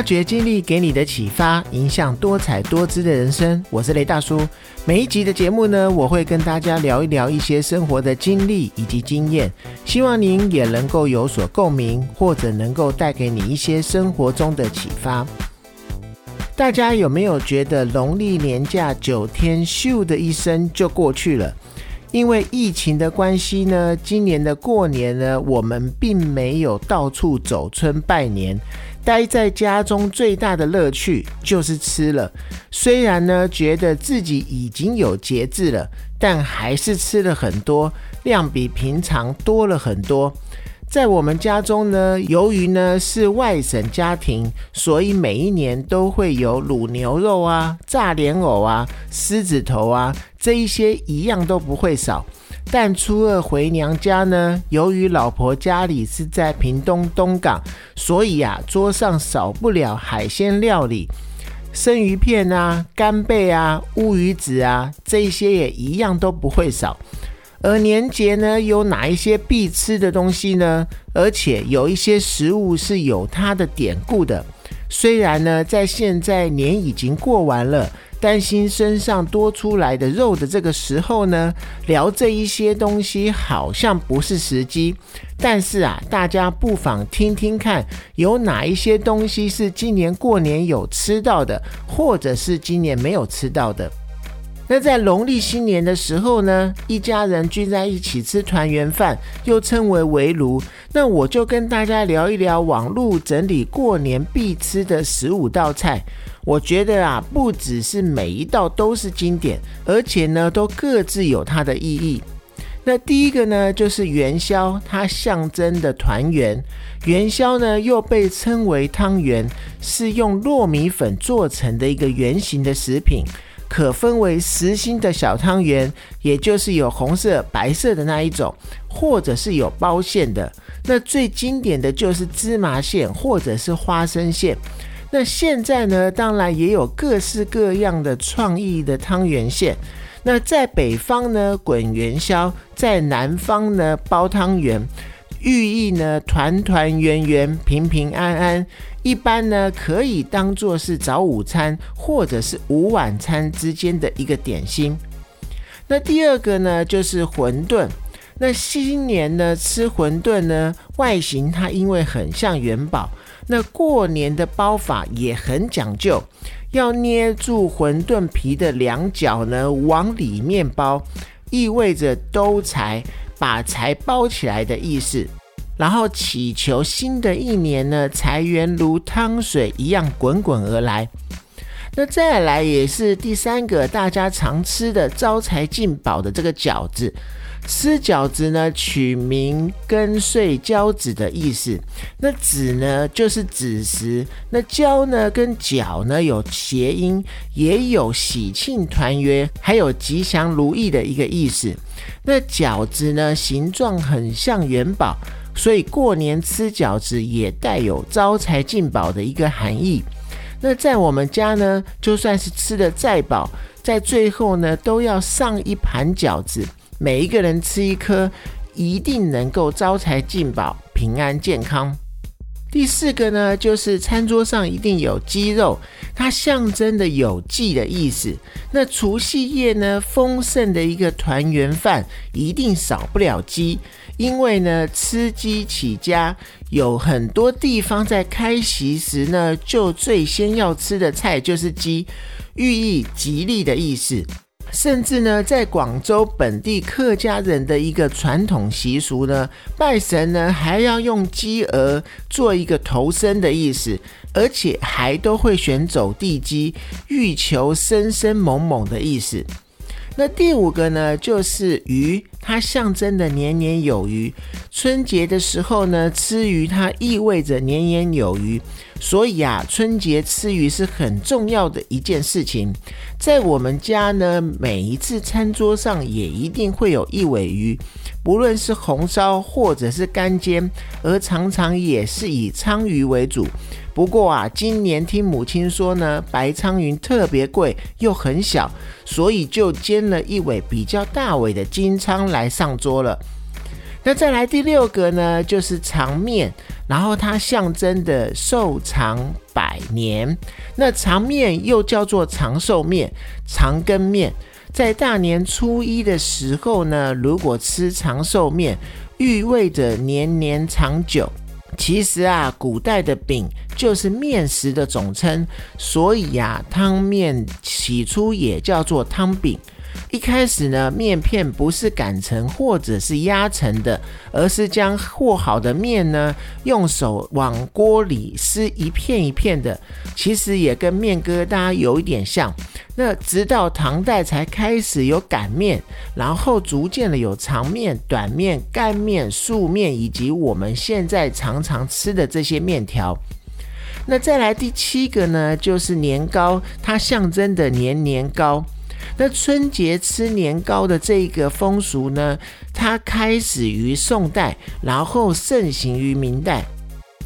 发掘经历给你的启发，影响多彩多姿的人生。我是雷大叔。每一集的节目呢，我会跟大家聊一聊一些生活的经历以及经验，希望您也能够有所共鸣，或者能够带给你一些生活中的启发。大家有没有觉得农历年假九天咻的一声就过去了？因为疫情的关系呢，今年的过年呢，我们并没有到处走村拜年。待在家中最大的乐趣就是吃了。虽然呢，觉得自己已经有节制了，但还是吃了很多，量比平常多了很多。在我们家中呢，由于呢是外省家庭，所以每一年都会有卤牛肉啊、炸莲藕啊、狮子头啊，这一些一样都不会少。但初二回娘家呢，由于老婆家里是在屏东东港，所以啊，桌上少不了海鲜料理，生鱼片啊、干贝啊、乌鱼子啊，这些也一样都不会少。而年节呢，有哪一些必吃的东西呢？而且有一些食物是有它的典故的。虽然呢，在现在年已经过完了。担心身上多出来的肉的这个时候呢，聊这一些东西好像不是时机。但是啊，大家不妨听听看，有哪一些东西是今年过年有吃到的，或者是今年没有吃到的。那在农历新年的时候呢，一家人聚在一起吃团圆饭，又称为围炉。那我就跟大家聊一聊网络整理过年必吃的十五道菜。我觉得啊，不只是每一道都是经典，而且呢，都各自有它的意义。那第一个呢，就是元宵，它象征的团圆。元宵呢，又被称为汤圆，是用糯米粉做成的一个圆形的食品。可分为实心的小汤圆，也就是有红色、白色的那一种，或者是有包馅的。那最经典的就是芝麻馅或者是花生馅。那现在呢，当然也有各式各样的创意的汤圆馅。那在北方呢，滚元宵；在南方呢，包汤圆。寓意呢，团团圆圆，平平安安。一般呢，可以当做是早午餐或者是午晚餐之间的一个点心。那第二个呢，就是馄饨。那新年呢，吃馄饨呢，外形它因为很像元宝，那过年的包法也很讲究，要捏住馄饨皮的两角呢，往里面包，意味着兜财。把财包起来的意思，然后祈求新的一年呢，财源如汤水一样滚滚而来。那再来也是第三个大家常吃的招财进宝的这个饺子。吃饺子呢，取名跟碎交子的意思。那子呢，就是子时；那交呢，跟饺呢有谐音，也有喜庆团圆，还有吉祥如意的一个意思。那饺子呢，形状很像元宝，所以过年吃饺子也带有招财进宝的一个含义。那在我们家呢，就算是吃的再饱，在最后呢，都要上一盘饺子。每一个人吃一颗，一定能够招财进宝、平安健康。第四个呢，就是餐桌上一定有鸡肉，它象征的有忌的意思。那除夕夜呢，丰盛的一个团圆饭，一定少不了鸡，因为呢，吃鸡起家，有很多地方在开席时呢，就最先要吃的菜就是鸡，寓意吉利的意思。甚至呢，在广州本地客家人的一个传统习俗呢，拜神呢还要用鸡鹅做一个头生的意思，而且还都会选走地鸡，欲求生生猛猛的意思。那第五个呢，就是鱼，它象征的年年有余。春节的时候呢，吃鱼它意味着年年有余，所以啊，春节吃鱼是很重要的一件事情。在我们家呢，每一次餐桌上也一定会有一尾鱼，不论是红烧或者是干煎，而常常也是以鲳鱼为主。不过啊，今年听母亲说呢，白鲳鱼特别贵又很小，所以就煎了一尾比较大尾的金鲳来上桌了。那再来第六个呢，就是长面，然后它象征的寿长百年。那长面又叫做长寿面、长根面，在大年初一的时候呢，如果吃长寿面，寓意着年年长久。其实啊，古代的饼就是面食的总称，所以呀，汤面起初也叫做汤饼。一开始呢，面片不是擀成或者是压成的，而是将和好的面呢，用手往锅里撕一片一片的。其实也跟面疙瘩有一点像。那直到唐代才开始有擀面，然后逐渐的有长面、短面、干面、素面，以及我们现在常常吃的这些面条。那再来第七个呢，就是年糕，它象征的年年糕。那春节吃年糕的这个风俗呢，它开始于宋代，然后盛行于明代。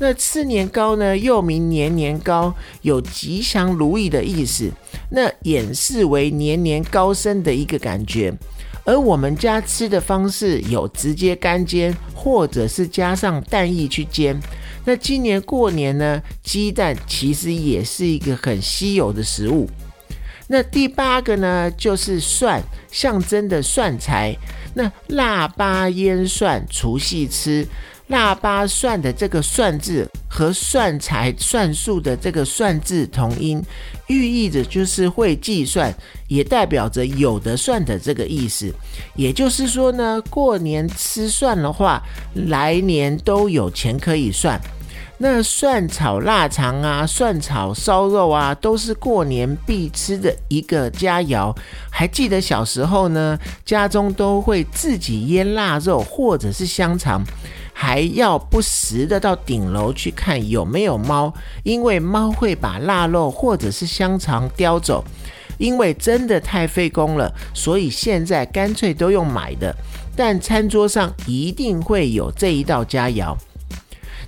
那吃年糕呢，又名年年糕，有吉祥如意的意思。那演示为年年高升的一个感觉。而我们家吃的方式有直接干煎，或者是加上蛋液去煎。那今年过年呢，鸡蛋其实也是一个很稀有的食物。那第八个呢，就是蒜，象征的蒜财。那腊八腌蒜，除夕吃。腊八蒜的这个蒜字和算财算术的这个算字同音，寓意着就是会计算，也代表着有的算的这个意思。也就是说呢，过年吃蒜的话，来年都有钱可以算。那蒜炒腊肠啊，蒜炒烧肉啊，都是过年必吃的一个佳肴。还记得小时候呢，家中都会自己腌腊肉或者是香肠，还要不时的到顶楼去看有没有猫，因为猫会把腊肉或者是香肠叼走。因为真的太费工了，所以现在干脆都用买的。但餐桌上一定会有这一道佳肴。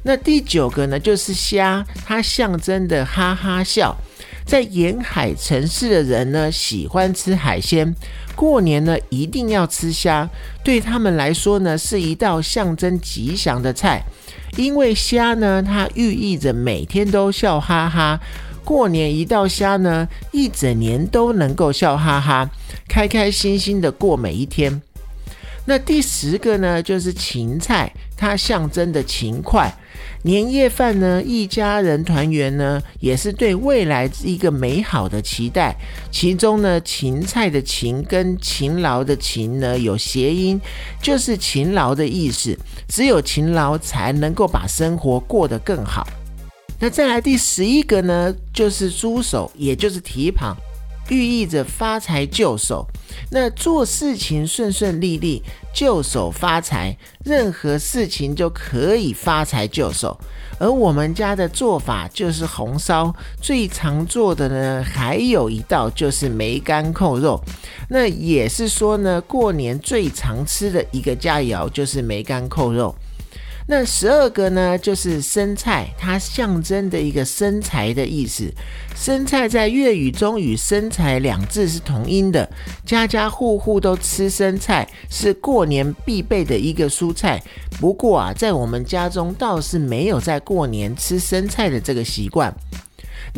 那第九个呢，就是虾，它象征的哈哈笑。在沿海城市的人呢，喜欢吃海鲜，过年呢一定要吃虾，对他们来说呢，是一道象征吉祥的菜。因为虾呢，它寓意着每天都笑哈哈，过年一道虾呢，一整年都能够笑哈哈，开开心心的过每一天。那第十个呢，就是芹菜，它象征的勤快。年夜饭呢，一家人团圆呢，也是对未来一个美好的期待。其中呢，芹菜的芹跟勤劳的勤呢有谐音，就是勤劳的意思。只有勤劳才能够把生活过得更好。那再来第十一个呢，就是猪手，也就是蹄膀。寓意着发财就手，那做事情顺顺利利，就手发财，任何事情就可以发财就手。而我们家的做法就是红烧，最常做的呢，还有一道就是梅干扣肉。那也是说呢，过年最常吃的一个佳肴就是梅干扣肉。那十二个呢，就是生菜，它象征的一个生财的意思。生菜在粤语中与生财两字是同音的，家家户户都吃生菜，是过年必备的一个蔬菜。不过啊，在我们家中倒是没有在过年吃生菜的这个习惯。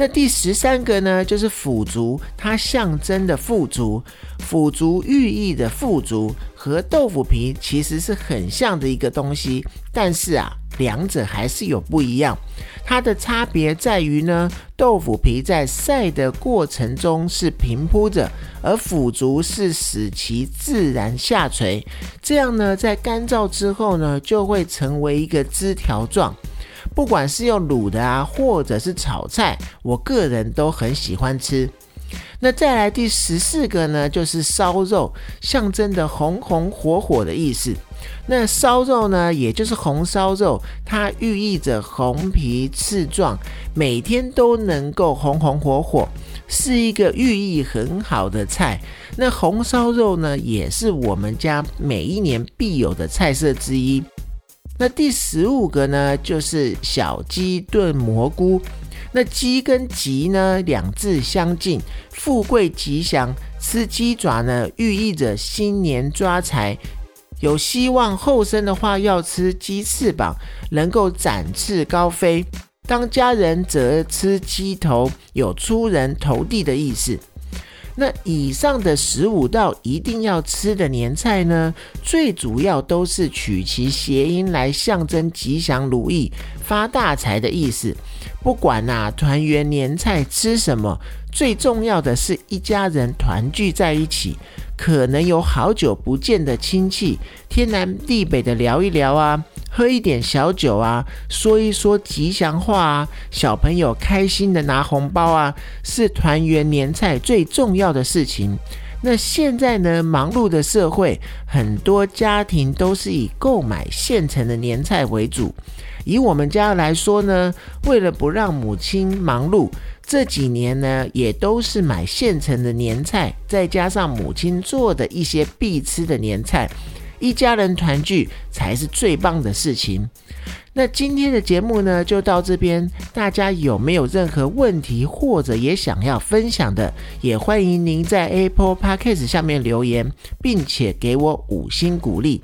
那第十三个呢，就是腐竹，它象征的富足，腐竹寓意的富足，和豆腐皮其实是很像的一个东西，但是啊，两者还是有不一样。它的差别在于呢，豆腐皮在晒的过程中是平铺着，而腐竹是使其自然下垂，这样呢，在干燥之后呢，就会成为一个枝条状。不管是用卤的啊，或者是炒菜，我个人都很喜欢吃。那再来第十四个呢，就是烧肉，象征的红红火火的意思。那烧肉呢，也就是红烧肉，它寓意着红皮赤壮，每天都能够红红火火，是一个寓意很好的菜。那红烧肉呢，也是我们家每一年必有的菜色之一。那第十五个呢，就是小鸡炖蘑菇。那鸡跟吉呢两字相近，富贵吉祥。吃鸡爪呢，寓意着新年抓财。有希望后生的话，要吃鸡翅膀，能够展翅高飞；当家人则吃鸡头，有出人头地的意思。那以上的十五道一定要吃的年菜呢，最主要都是取其谐音来象征吉祥如意、发大财的意思。不管呐，团圆年菜吃什么，最重要的是一家人团聚在一起。可能有好久不见的亲戚，天南地北的聊一聊啊，喝一点小酒啊，说一说吉祥话啊，小朋友开心的拿红包啊，是团圆年菜最重要的事情。那现在呢，忙碌的社会，很多家庭都是以购买现成的年菜为主。以我们家来说呢，为了不让母亲忙碌。这几年呢，也都是买现成的年菜，再加上母亲做的一些必吃的年菜，一家人团聚才是最棒的事情。那今天的节目呢，就到这边。大家有没有任何问题，或者也想要分享的，也欢迎您在 Apple Podcast 下面留言，并且给我五星鼓励。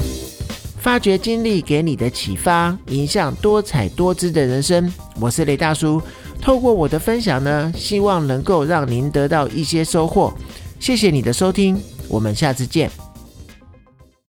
发掘经历给你的启发，影响多彩多姿的人生。我是雷大叔。透过我的分享呢，希望能够让您得到一些收获。谢谢你的收听，我们下次见。